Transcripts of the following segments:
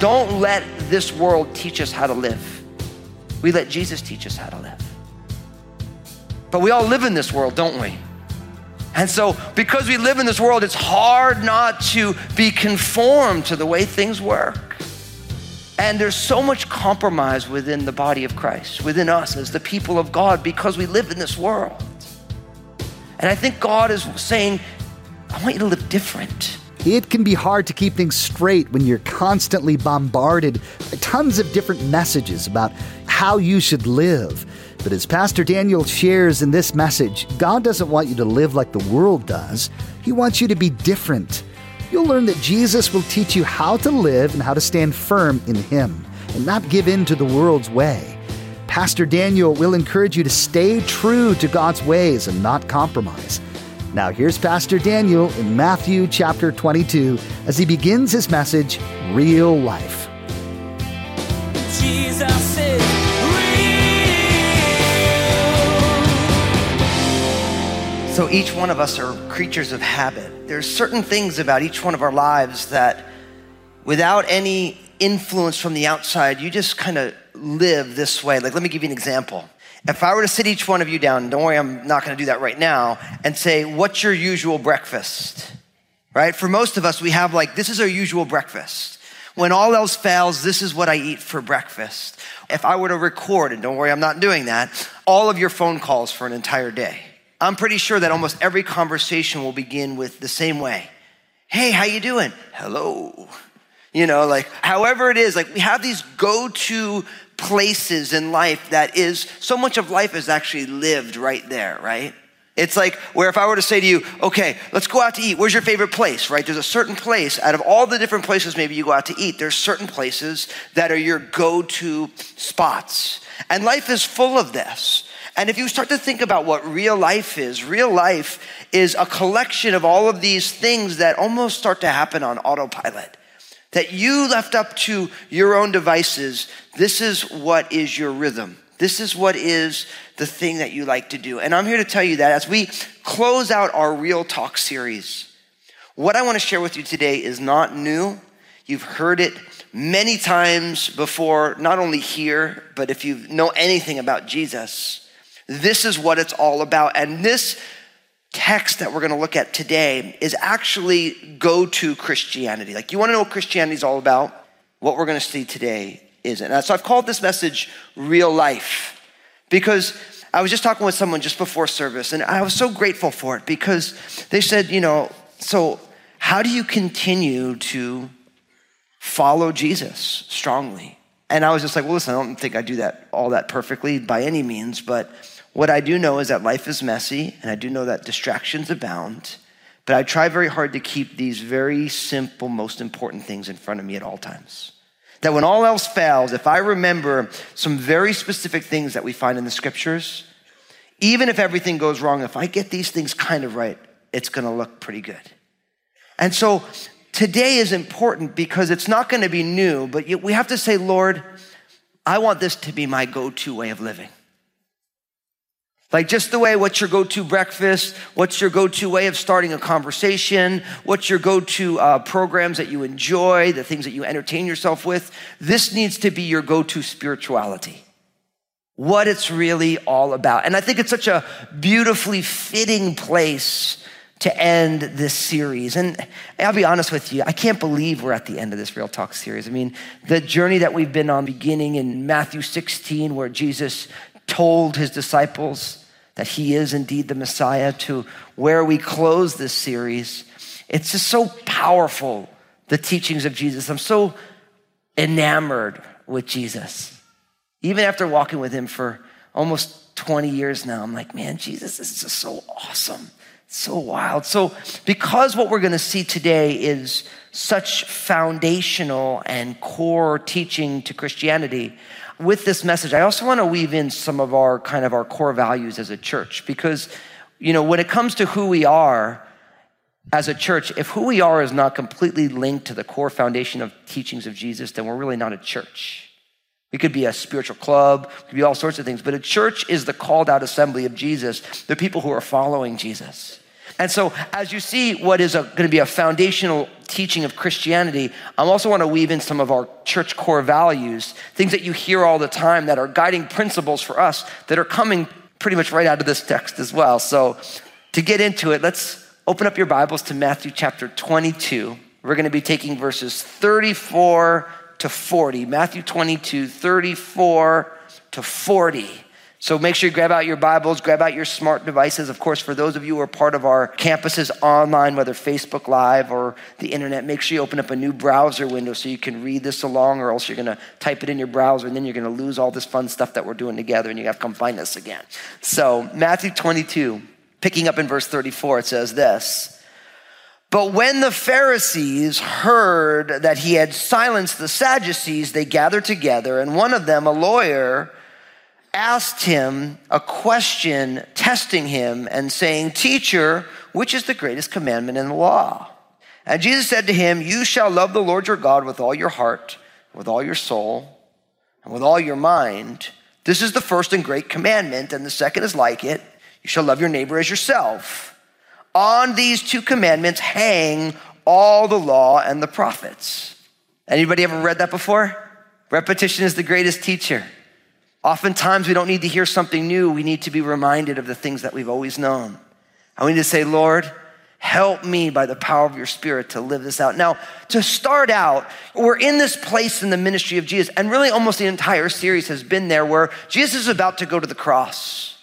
Don't let this world teach us how to live. We let Jesus teach us how to live. But we all live in this world, don't we? And so, because we live in this world, it's hard not to be conformed to the way things work. And there's so much compromise within the body of Christ, within us as the people of God, because we live in this world. And I think God is saying, I want you to live different. It can be hard to keep things straight when you're constantly bombarded by tons of different messages about how you should live. But as Pastor Daniel shares in this message, God doesn't want you to live like the world does. He wants you to be different. You'll learn that Jesus will teach you how to live and how to stand firm in Him and not give in to the world's way. Pastor Daniel will encourage you to stay true to God's ways and not compromise. Now, here's Pastor Daniel in Matthew chapter 22 as he begins his message, Real Life. So each one of us are creatures of habit. There's certain things about each one of our lives that without any influence from the outside, you just kind of live this way. Like, let me give you an example. If I were to sit each one of you down, don't worry, I'm not going to do that right now, and say, What's your usual breakfast? Right? For most of us, we have like, This is our usual breakfast. When all else fails, this is what I eat for breakfast. If I were to record, and don't worry, I'm not doing that, all of your phone calls for an entire day, I'm pretty sure that almost every conversation will begin with the same way. Hey, how you doing? Hello. You know, like however it is, like we have these go-to places in life that is so much of life is actually lived right there, right? It's like where if I were to say to you, okay, let's go out to eat. Where's your favorite place, right? There's a certain place out of all the different places maybe you go out to eat, there's certain places that are your go to spots. And life is full of this. And if you start to think about what real life is, real life is a collection of all of these things that almost start to happen on autopilot. That you left up to your own devices, this is what is your rhythm. This is what is the thing that you like to do. And I'm here to tell you that as we close out our Real Talk series, what I want to share with you today is not new. You've heard it many times before, not only here, but if you know anything about Jesus, this is what it's all about. And this text that we're going to look at today is actually go to Christianity. Like, you want to know what Christianity is all about? What we're going to see today isn't. So I've called this message Real Life because I was just talking with someone just before service and I was so grateful for it because they said, you know, so how do you continue to follow Jesus strongly? And I was just like, well, listen, I don't think I do that all that perfectly by any means, but what I do know is that life is messy and I do know that distractions abound. But I try very hard to keep these very simple, most important things in front of me at all times. That when all else fails, if I remember some very specific things that we find in the scriptures, even if everything goes wrong, if I get these things kind of right, it's going to look pretty good. And so today is important because it's not going to be new, but we have to say, Lord, I want this to be my go to way of living. Like just the way, what's your go to breakfast? What's your go to way of starting a conversation? What's your go to uh, programs that you enjoy, the things that you entertain yourself with? This needs to be your go to spirituality. What it's really all about. And I think it's such a beautifully fitting place to end this series. And I'll be honest with you, I can't believe we're at the end of this Real Talk series. I mean, the journey that we've been on beginning in Matthew 16, where Jesus told his disciples, that he is indeed the Messiah, to where we close this series. It's just so powerful, the teachings of Jesus. I'm so enamored with Jesus. Even after walking with him for almost 20 years now, I'm like, man, Jesus this is just so awesome. So wild. So, because what we're going to see today is such foundational and core teaching to Christianity, with this message, I also want to weave in some of our kind of our core values as a church because you know, when it comes to who we are as a church, if who we are is not completely linked to the core foundation of teachings of Jesus, then we're really not a church. We could be a spiritual club, we could be all sorts of things, but a church is the called out assembly of Jesus, the people who are following Jesus. And so, as you see what is going to be a foundational teaching of Christianity, I also want to weave in some of our church core values, things that you hear all the time that are guiding principles for us that are coming pretty much right out of this text as well. So, to get into it, let's open up your Bibles to Matthew chapter 22. We're going to be taking verses 34 to 40. Matthew 22, 34 to 40. So make sure you grab out your Bibles, grab out your smart devices. Of course, for those of you who are part of our campuses online, whether Facebook Live or the internet, make sure you open up a new browser window so you can read this along, or else you're going to type it in your browser and then you're going to lose all this fun stuff that we're doing together and you have to come find us again. So, Matthew 22, picking up in verse 34, it says this. But when the Pharisees heard that he had silenced the Sadducees, they gathered together, and one of them, a lawyer, asked him a question, testing him and saying, Teacher, which is the greatest commandment in the law? And Jesus said to him, You shall love the Lord your God with all your heart, with all your soul, and with all your mind. This is the first and great commandment, and the second is like it. You shall love your neighbor as yourself. On these two commandments hang all the law and the prophets. Anybody ever read that before? Repetition is the greatest teacher. Oftentimes, we don't need to hear something new. We need to be reminded of the things that we've always known. And we need to say, Lord, help me by the power of your spirit to live this out. Now, to start out, we're in this place in the ministry of Jesus, and really almost the entire series has been there where Jesus is about to go to the cross.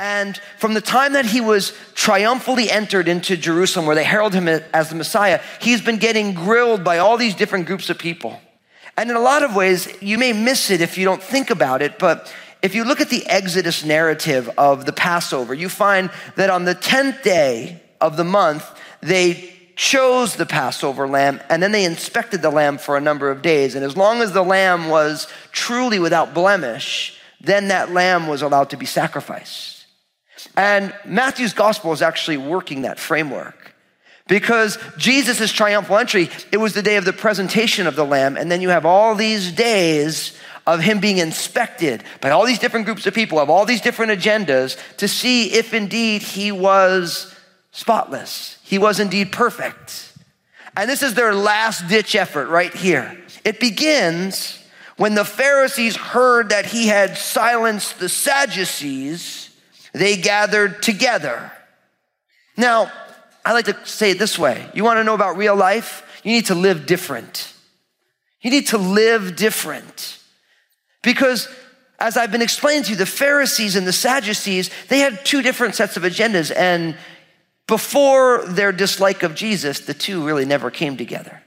And from the time that he was triumphantly entered into Jerusalem, where they herald him as the Messiah, he's been getting grilled by all these different groups of people. And in a lot of ways, you may miss it if you don't think about it, but if you look at the Exodus narrative of the Passover, you find that on the 10th day of the month, they chose the Passover lamb and then they inspected the lamb for a number of days. And as long as the lamb was truly without blemish, then that lamb was allowed to be sacrificed. And Matthew's gospel is actually working that framework. Because Jesus' triumphal entry, it was the day of the presentation of the Lamb, and then you have all these days of him being inspected by all these different groups of people, of all these different agendas, to see if indeed he was spotless. He was indeed perfect. And this is their last ditch effort right here. It begins when the Pharisees heard that he had silenced the Sadducees, they gathered together. Now, I like to say it this way you want to know about real life? You need to live different. You need to live different. Because as I've been explaining to you, the Pharisees and the Sadducees, they had two different sets of agendas. And before their dislike of Jesus, the two really never came together.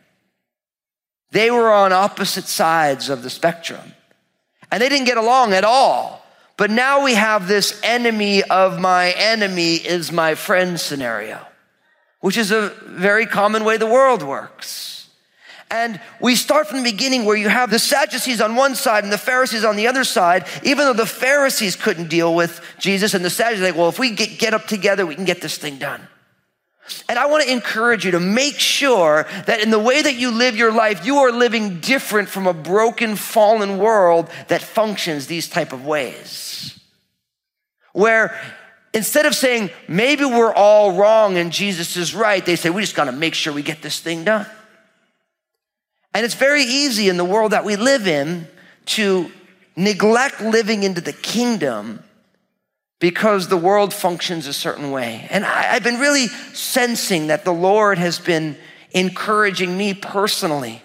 They were on opposite sides of the spectrum. And they didn't get along at all. But now we have this enemy of my enemy is my friend scenario which is a very common way the world works. And we start from the beginning where you have the Sadducees on one side and the Pharisees on the other side, even though the Pharisees couldn't deal with Jesus and the Sadducees, like, well, if we get, get up together, we can get this thing done. And I want to encourage you to make sure that in the way that you live your life, you are living different from a broken, fallen world that functions these type of ways. Where instead of saying, maybe we're all wrong and Jesus is right, they say, we just got to make sure we get this thing done. And it's very easy in the world that we live in to neglect living into the kingdom because the world functions a certain way. And I, have been really sensing that the Lord has been encouraging me personally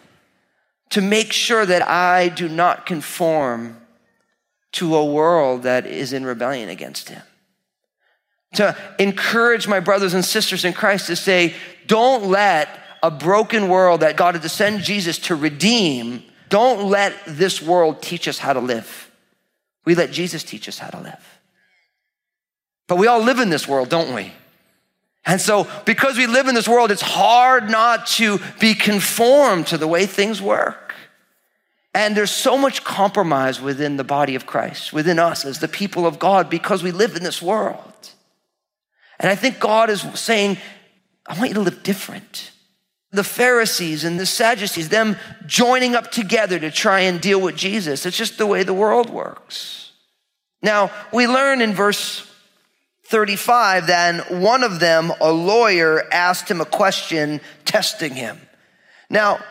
to make sure that I do not conform to a world that is in rebellion against Him to encourage my brothers and sisters in Christ to say, don't let a broken world that God had to send Jesus to redeem, don't let this world teach us how to live. We let Jesus teach us how to live. But we all live in this world, don't we? And so, because we live in this world, it's hard not to be conformed to the way things work. And there's so much compromise within the body of Christ, within us as the people of God, because we live in this world. And I think God is saying, I want you to live different. The Pharisees and the Sadducees, them joining up together to try and deal with Jesus. It's just the way the world works. Now, we learn in verse 35 then one of them, a lawyer, asked him a question, testing him. Now,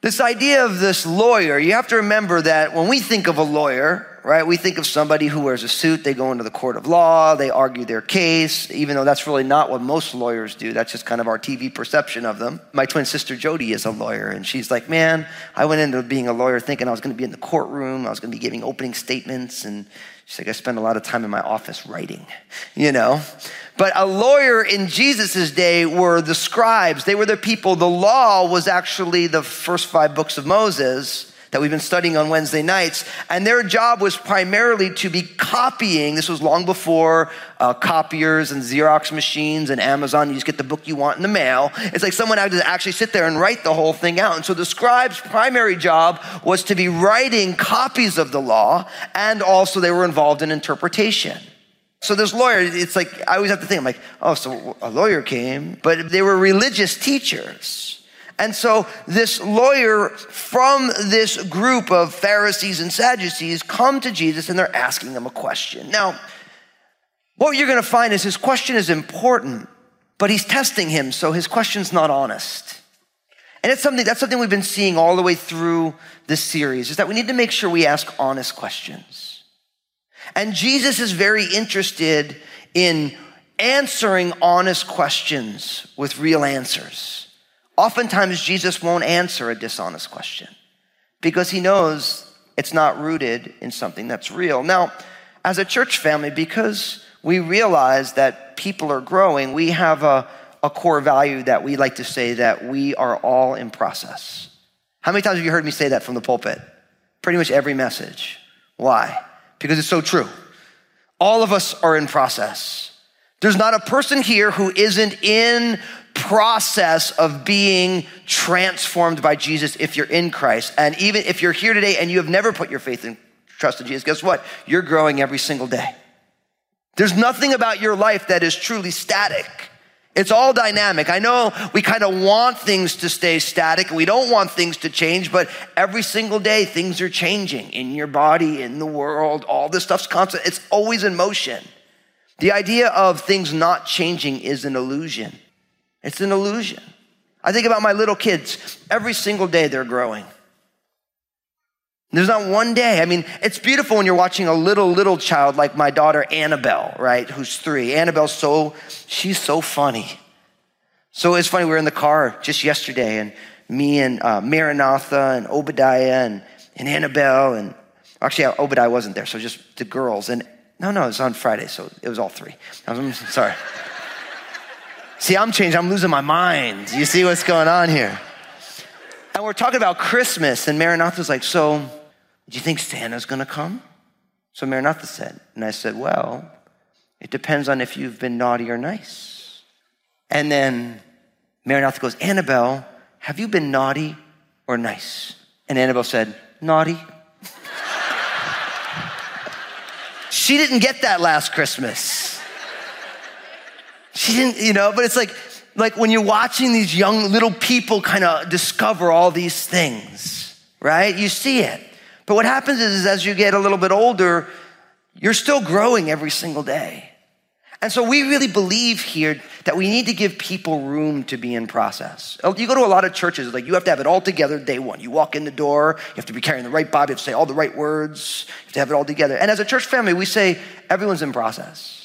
this idea of this lawyer, you have to remember that when we think of a lawyer, right, we think of somebody who wears a suit, they go into the court of law, they argue their case, even though that's really not what most lawyers do. That's just kind of our TV perception of them. My twin sister Jody is a lawyer, and she's like, man, I went into being a lawyer thinking I was going to be in the courtroom, I was going to be giving opening statements, and she's like, I spend a lot of time in my office writing, you know? But a lawyer in Jesus' day were the scribes. They were the people. The law was actually the first five books of Moses that we've been studying on Wednesday nights. And their job was primarily to be copying. This was long before uh, copiers and Xerox machines and Amazon. You just get the book you want in the mail. It's like someone had to actually sit there and write the whole thing out. And so the scribe's primary job was to be writing copies of the law, and also they were involved in interpretation. So this lawyer, it's like, I always have to think, I'm like, oh, so a lawyer came, but they were religious teachers. And so this lawyer from this group of Pharisees and Sadducees come to Jesus and they're asking him a question. Now, what you're going to find is his question is important, but he's testing him, so his question's not honest. And it's something that's something we've been seeing all the way through this series is that we need to make sure we ask honest questions. And Jesus is very interested in answering honest questions with real answers. Oftentimes, Jesus won't answer a dishonest question because he knows it's not rooted in something that's real. Now, as a church family, because we realize that people are growing, we have a, a core value that we like to say that we are all in process. How many times have you heard me say that from the pulpit? Pretty much every message. Why? because it's so true. All of us are in process. There's not a person here who isn't in process of being transformed by Jesus if you're in Christ. And even if you're here today and you have never put your faith and trust in Jesus, guess what? You're growing every single day. There's nothing about your life that is truly static. It's all dynamic. I know we kind of want things to stay static. We don't want things to change, but every single day things are changing in your body, in the world. All this stuff's constant. It's always in motion. The idea of things not changing is an illusion. It's an illusion. I think about my little kids. Every single day they're growing. There's not one day. I mean, it's beautiful when you're watching a little, little child like my daughter Annabelle, right, who's three. Annabelle's so, she's so funny. So it's funny, we were in the car just yesterday, and me and uh, Maranatha and Obadiah and, and Annabelle, and actually, Obadiah wasn't there, so just the girls. And no, no, it was on Friday, so it was all three. I'm sorry. See, I'm changing, I'm losing my mind. You see what's going on here? And we're talking about Christmas, and Maranatha's like, So, do you think Santa's gonna come? So Maranatha said, and I said, Well, it depends on if you've been naughty or nice. And then Maranatha goes, Annabelle, have you been naughty or nice? And Annabelle said, Naughty. she didn't get that last Christmas. She didn't, you know, but it's like, like when you're watching these young little people kind of discover all these things, right? You see it. But what happens is, is as you get a little bit older, you're still growing every single day. And so we really believe here that we need to give people room to be in process. Oh, you go to a lot of churches, like you have to have it all together day one. You walk in the door, you have to be carrying the right Bible, you have to say all the right words, you have to have it all together. And as a church family, we say everyone's in process.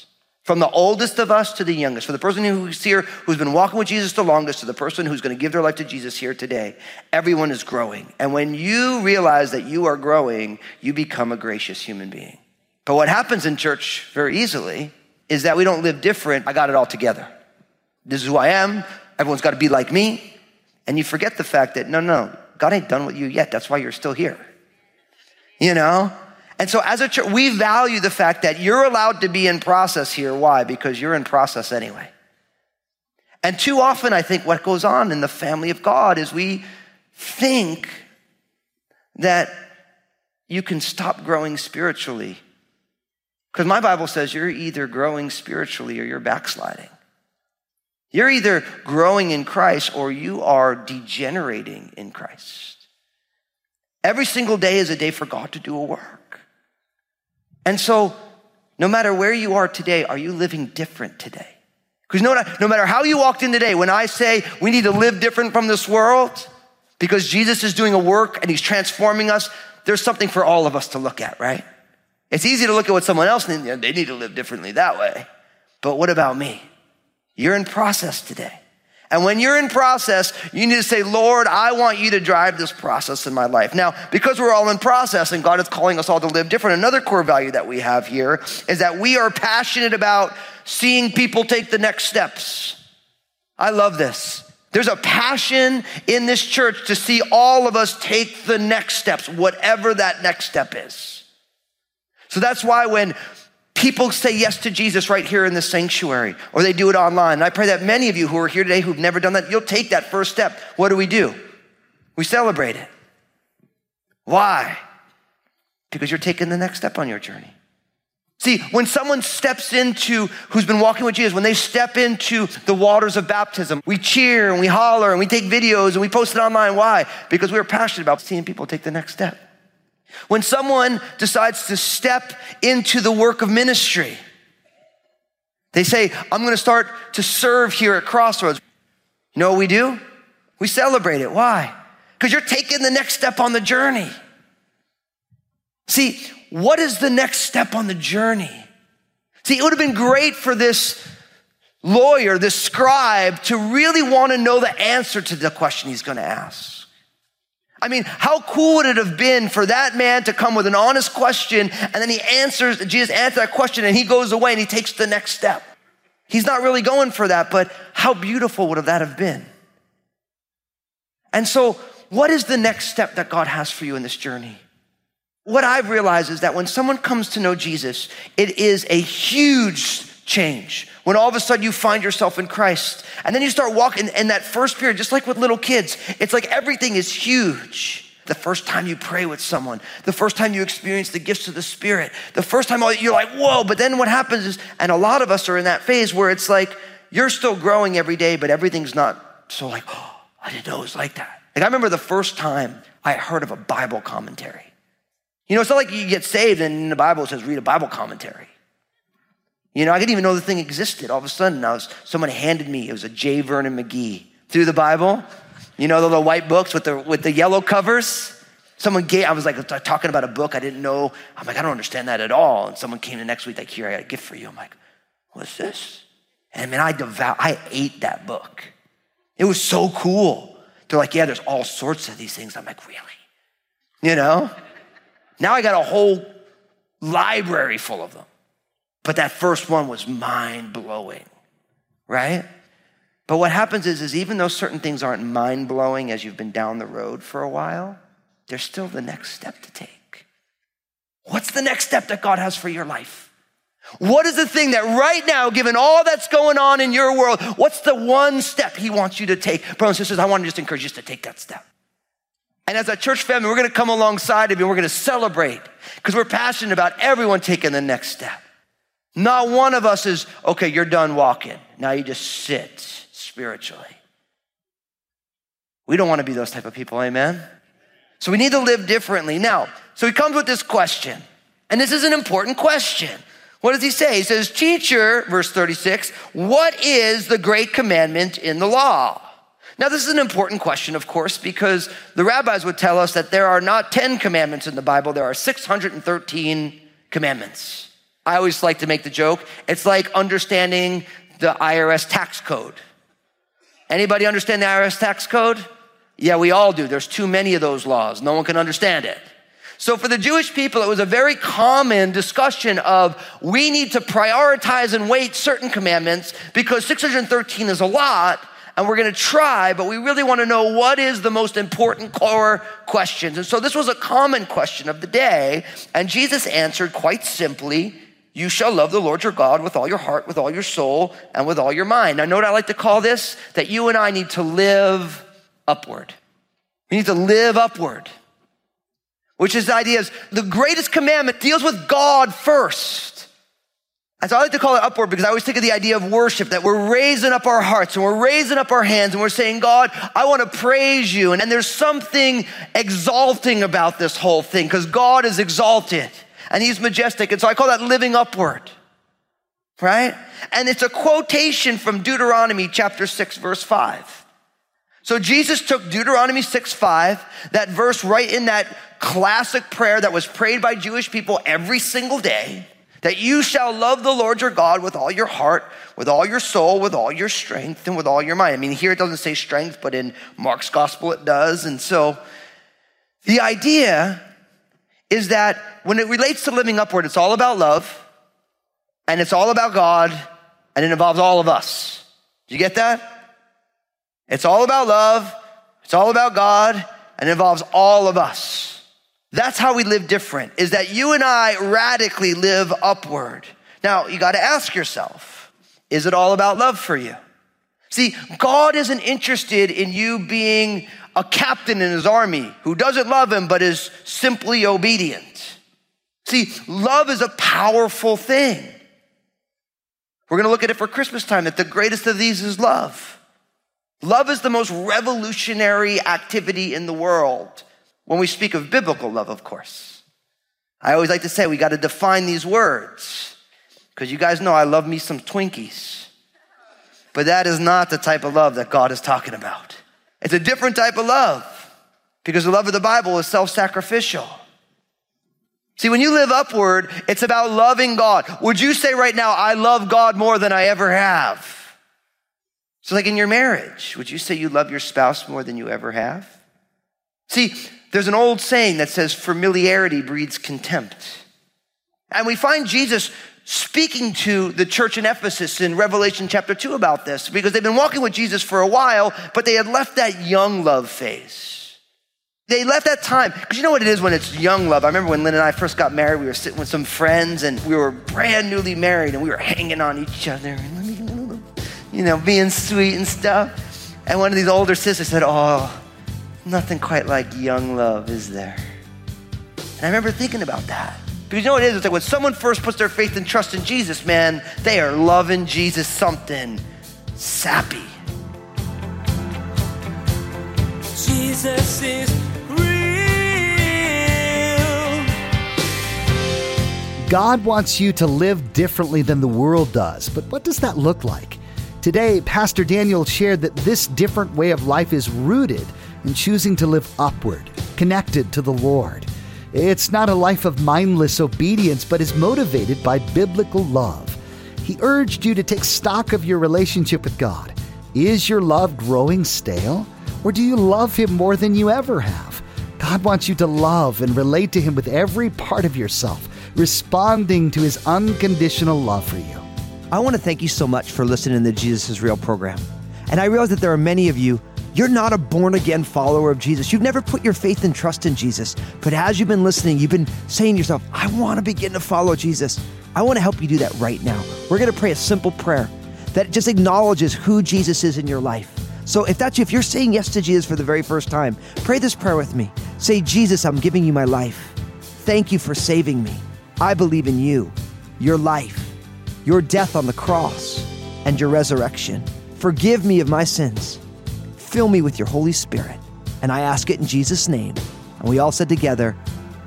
From the oldest of us to the youngest, for the person who's here who's been walking with Jesus the longest to the person who's going to give their life to Jesus here today, everyone is growing. And when you realize that you are growing, you become a gracious human being. But what happens in church very easily is that we don't live different. I got it all together. This is who I am. Everyone's got to be like me. And you forget the fact that no, no, God ain't done with you yet. That's why you're still here. You know? And so, as a church, we value the fact that you're allowed to be in process here. Why? Because you're in process anyway. And too often, I think what goes on in the family of God is we think that you can stop growing spiritually Because my Bible says you're either growing spiritually or you're backsliding. You're either growing in Christ or you are degenerating in Christ. Every single day is a day for God to do a work. And so, no matter where you are today, are you living different today? Because no, no matter how you walked in today, when I say we need to live different from this world, because Jesus is doing a work and he's transforming us, there's something for all of us to look at, right? It's easy to look at what someone else needs, they need to live differently that way. But what about me? You're in process today. And when you're in process, you need to say, Lord, I want you to drive this process in my life. Now, because we're all in process and God is calling us all to live different, another core value that we have here is that we are passionate about seeing people take the next steps. I love this. There's a passion in this church to see all of us take the next steps, whatever that next step is. So that's why when people say yes to Jesus right here in the sanctuary, or they do it online. And I pray that many of you who are here today who've never done that, you'll take that first step. What do we do? We celebrate it. Why? Because you're taking the next step on your journey. See, when someone steps into, who's been walking with Jesus, when they step into the waters of baptism, we cheer and we holler and we take videos and we post it online. Why? Because we're passionate about seeing people take the next step. When someone decides to step into the work of ministry, they say, I'm going to start to serve here at Crossroads. You know what we do? We celebrate it. Why? Because you're taking the next step on the journey. See, what is the next step on the journey? See, it would have been great for this lawyer, this scribe, to really want to know the answer to the question he's going to ask. I mean, how cool would it have been for that man to come with an honest question and then he answers, Jesus answers that question and he goes away and he takes the next step. He's not really going for that, but how beautiful would that have been? And so, what is the next step that God has for you in this journey? What I've realized is that when someone comes to know Jesus, it is a huge change. When all of a sudden you find yourself in Christ, and then you start walking in that first period, just like with little kids, it's like everything is huge. The first time you pray with someone, the first time you experience the gifts of the Spirit, the first time you're like, whoa, but then what happens is, and a lot of us are in that phase where it's like, you're still growing every day, but everything's not so like, oh, I didn't know it was like that. Like, I remember the first time I heard of a Bible commentary. You know, it's not like you get saved and the Bible says read a Bible commentary. You know, I didn't even know the thing existed. All of a sudden, I was, someone handed me, it was a J. Vernon McGee through the Bible. You know, the little white books with the, with the yellow covers? Someone gave, I was like talking about a book I didn't know. I'm like, I don't understand that at all. And someone came the next week, like, here, I got a gift for you. I'm like, what's this? And I mean, I devout, I ate that book. It was so cool. They're like, yeah, there's all sorts of these things. I'm like, really? You know? Now I got a whole library full of them. But that first one was mind blowing, right? But what happens is, is even though certain things aren't mind blowing as you've been down the road for a while, there's still the next step to take. What's the next step that God has for your life? What is the thing that right now, given all that's going on in your world, what's the one step He wants you to take? Brothers and sisters, I want to just encourage you to take that step. And as a church family, we're going to come alongside of you and we're going to celebrate because we're passionate about everyone taking the next step. Not one of us is, okay, you're done walking. Now you just sit spiritually. We don't want to be those type of people, amen? So we need to live differently. Now, so he comes with this question, and this is an important question. What does he say? He says, Teacher, verse 36, what is the great commandment in the law? Now, this is an important question, of course, because the rabbis would tell us that there are not 10 commandments in the Bible, there are 613 commandments. I always like to make the joke. It's like understanding the IRS tax code. Anybody understand the IRS tax code? Yeah, we all do. There's too many of those laws. No one can understand it. So for the Jewish people, it was a very common discussion of we need to prioritize and weight certain commandments because 613 is a lot and we're going to try, but we really want to know what is the most important core questions. And so this was a common question of the day, and Jesus answered quite simply you shall love the Lord your God with all your heart, with all your soul, and with all your mind. Now, know what I like to call this? That you and I need to live upward. We need to live upward, which is the idea is the greatest commandment deals with God first. And so I like to call it upward because I always think of the idea of worship that we're raising up our hearts and we're raising up our hands and we're saying, God, I want to praise you. And, and there's something exalting about this whole thing because God is exalted and he's majestic. And so I call that living upward, right? And it's a quotation from Deuteronomy chapter 6, verse 5. So Jesus took Deuteronomy 6, 5, that verse right in that classic prayer that was prayed by Jewish people every single day that you shall love the Lord your God with all your heart, with all your soul, with all your strength, and with all your mind. I mean, here it doesn't say strength, but in Mark's gospel it does. And so the idea is that when it relates to living upward, it's all about love, and it's all about God, and it involves all of us. Do you get that? It's all about love, it's all about God, and it involves all of us. That's how we live different, is that you and I radically live upward. Now, you got to ask yourself, is it all about love for you? See, God isn't interested in you being a captain in his army who doesn't love him but is simply obedient. See, love is a powerful thing. We're going to look at it for Christmas time that the greatest of these is love. Love is the most revolutionary activity in the world. When we speak of biblical love, of course. I always like to say we got to define these words because you guys know I love me some Twinkies. But that is not the type of love that God is talking about. It's a different type of love because the love of the Bible is self sacrificial. See, when you live upward, it's about loving God. Would you say right now, I love God more than I ever have? So, like in your marriage, would you say you love your spouse more than you ever have? See, there's an old saying that says familiarity breeds contempt. And we find Jesus speaking to the church in Ephesus in Revelation chapter 2 about this because they've been walking with Jesus for a while, but they had left that young love phase. They left that time. Because you know what it is when it's young love? I remember when Lynn and I first got married, we were sitting with some friends and we were brand newly married and we were hanging on each other and, you know, being sweet and stuff. And one of these older sisters said, Oh, Nothing quite like young love, is there? And I remember thinking about that. Because you know what it is? It's like when someone first puts their faith and trust in Jesus, man, they are loving Jesus something sappy. Jesus is God wants you to live differently than the world does, but what does that look like? Today, Pastor Daniel shared that this different way of life is rooted in choosing to live upward, connected to the Lord. It's not a life of mindless obedience, but is motivated by biblical love. He urged you to take stock of your relationship with God. Is your love growing stale? Or do you love Him more than you ever have? God wants you to love and relate to Him with every part of yourself, responding to His unconditional love for you. I want to thank you so much for listening to Jesus is Real program. And I realize that there are many of you you're not a born again follower of Jesus. You've never put your faith and trust in Jesus. But as you've been listening, you've been saying to yourself, I want to begin to follow Jesus. I want to help you do that right now. We're going to pray a simple prayer that just acknowledges who Jesus is in your life. So if that's you, if you're saying yes to Jesus for the very first time, pray this prayer with me. Say, Jesus, I'm giving you my life. Thank you for saving me. I believe in you, your life, your death on the cross, and your resurrection. Forgive me of my sins. Fill me with your Holy Spirit. And I ask it in Jesus' name. And we all said together,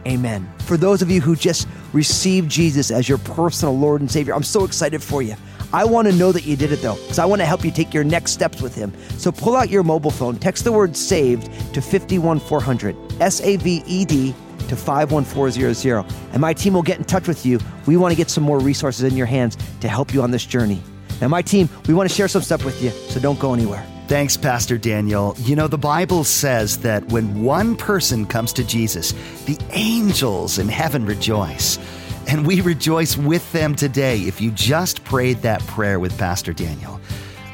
Amen. For those of you who just received Jesus as your personal Lord and Savior, I'm so excited for you. I want to know that you did it though, because I want to help you take your next steps with Him. So pull out your mobile phone, text the word saved to 51400, S A V E D to 51400, and my team will get in touch with you. We want to get some more resources in your hands to help you on this journey. Now, my team, we want to share some stuff with you, so don't go anywhere. Thanks, Pastor Daniel. You know, the Bible says that when one person comes to Jesus, the angels in heaven rejoice. And we rejoice with them today if you just prayed that prayer with Pastor Daniel.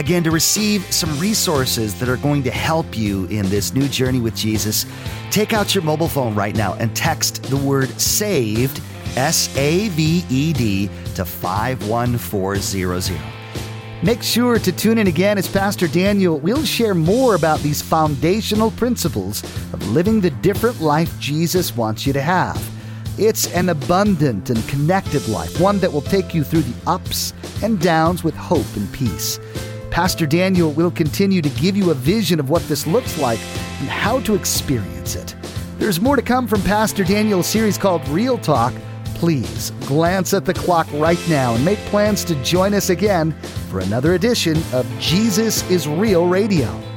Again, to receive some resources that are going to help you in this new journey with Jesus, take out your mobile phone right now and text the word SAVED, S A V E D, to 51400. Make sure to tune in again as Pastor Daniel will share more about these foundational principles of living the different life Jesus wants you to have. It's an abundant and connected life, one that will take you through the ups and downs with hope and peace. Pastor Daniel will continue to give you a vision of what this looks like and how to experience it. There's more to come from Pastor Daniel's series called Real Talk. Please glance at the clock right now and make plans to join us again for another edition of Jesus is Real Radio.